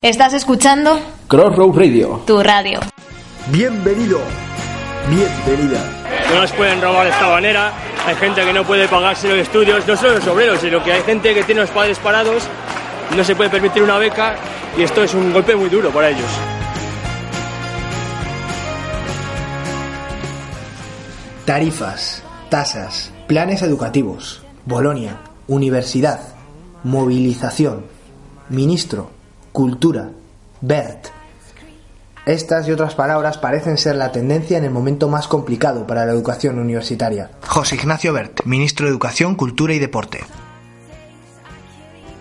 ¿Estás escuchando? Crossroad Radio. Tu radio. Bienvenido. Bienvenida. No nos pueden robar de esta manera. Hay gente que no puede pagarse los estudios, no solo los obreros, sino que hay gente que tiene los padres parados, no se puede permitir una beca y esto es un golpe muy duro para ellos. Tarifas, tasas, planes educativos, Bolonia, universidad, movilización, ministro, cultura, BERT. Estas y otras palabras parecen ser la tendencia en el momento más complicado para la educación universitaria. José Ignacio Bert, ministro de Educación, Cultura y Deporte.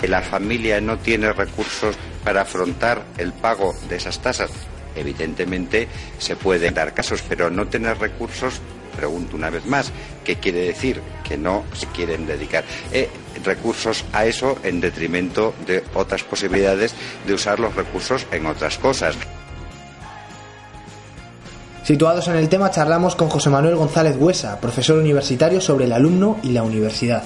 La familia no tiene recursos para afrontar el pago de esas tasas. Evidentemente se pueden dar casos, pero no tener recursos pregunto una vez más, ¿qué quiere decir? Que no se quieren dedicar eh, recursos a eso en detrimento de otras posibilidades de usar los recursos en otras cosas. Situados en el tema, charlamos con José Manuel González Huesa, profesor universitario sobre el alumno y la universidad.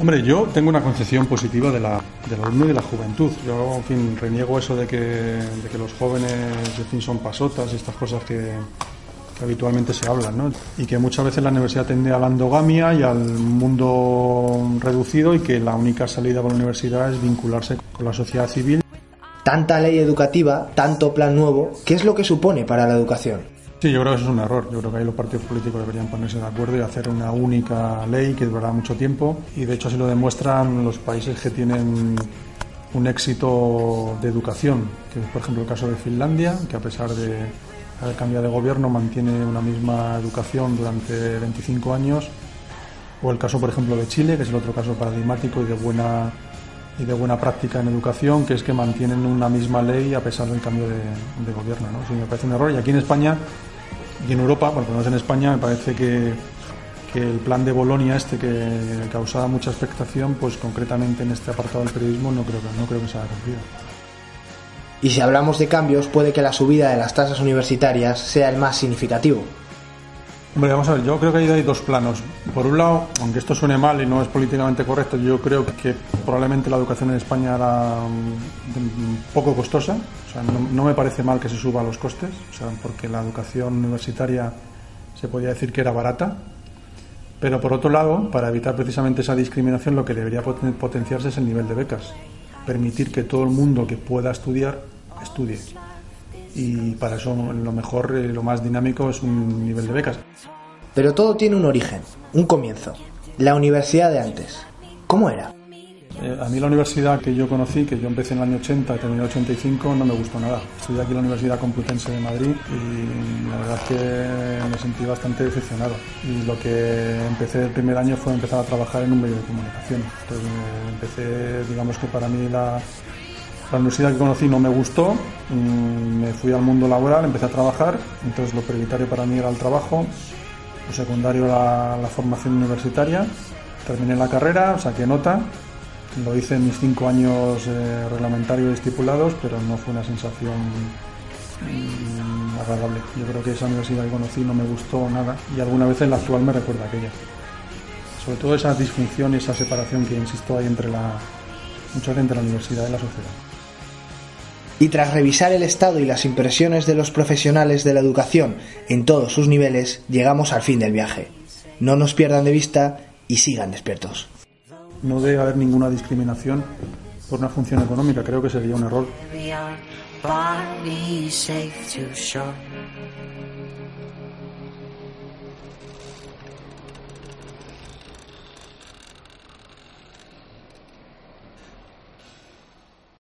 Hombre, yo tengo una concepción positiva de la, del alumno y de la juventud. Yo, en fin, reniego eso de que, de que los jóvenes, en fin, son pasotas y estas cosas que, que habitualmente se hablan, ¿no? Y que muchas veces la universidad tiende a la endogamia y al mundo reducido y que la única salida para la universidad es vincularse con la sociedad civil. Tanta ley educativa, tanto plan nuevo, ¿qué es lo que supone para la educación? Sí, yo creo que eso es un error. Yo creo que ahí los partidos políticos deberían ponerse de acuerdo y hacer una única ley que durará mucho tiempo. Y de hecho así lo demuestran los países que tienen un éxito de educación, que es por ejemplo el caso de Finlandia, que a pesar de el cambio de gobierno mantiene una misma educación durante 25 años. O el caso, por ejemplo, de Chile, que es el otro caso paradigmático y de buena y de buena práctica en educación, que es que mantienen una misma ley a pesar del cambio de, gobierno. me parece un error. Y aquí en España y en Europa, bueno, por lo en España, me parece que, que el plan de Bolonia este que causaba mucha expectación, pues concretamente en este apartado del periodismo no creo no creo que se haya cumplido. Y si hablamos de cambios, puede que la subida de las tasas universitarias sea el más significativo. Hombre, vamos a ver, yo creo que ahí hay dos planos. Por un lado, aunque esto suene mal y no es políticamente correcto, yo creo que probablemente la educación en España era mm, poco costosa. O sea, no, me parece mal que se suba los costes, o sea, porque la educación universitaria se podía decir que era barata. Pero por otro lado, para evitar precisamente esa discriminación, lo que debería potenciarse es el nivel de becas permitir que todo el mundo que pueda estudiar estudie. Y para eso lo mejor, eh, lo más dinámico es un nivel de becas. Pero todo tiene un origen, un comienzo. La universidad de antes. ¿Cómo era? Eh, a mí la universidad que yo conocí, que yo empecé en el año 80 y terminé en el 85, no me gustó nada. Estudié aquí en la Universidad Complutense de Madrid y la verdad es que me sentí bastante decepcionado. Y lo que empecé el primer año fue empezar a trabajar en un medio de comunicación. Entonces eh, empecé, digamos que para mí la, la universidad que conocí no me gustó, mm, me fui al mundo laboral, empecé a trabajar, entonces lo prioritario para mí era el trabajo, lo secundario la, la formación universitaria, terminé la carrera, saqué nota lo hice en mis cinco años eh, reglamentarios estipulados, pero no fue una sensación mm, agradable. Yo creo que esa universidad que conocí no me gustó nada y alguna vez en la actual me recuerda aquella. Sobre todo esa disfunción y esa separación que, insisto, hay entre la, mucho entre la universidad y la sociedad. Y tras revisar el estado y las impresiones de los profesionales de la educación en todos sus niveles, llegamos al fin del viaje. No nos pierdan de vista y sigan despiertos no debe haber ninguna discriminación por una función económica. Creo que sería un error.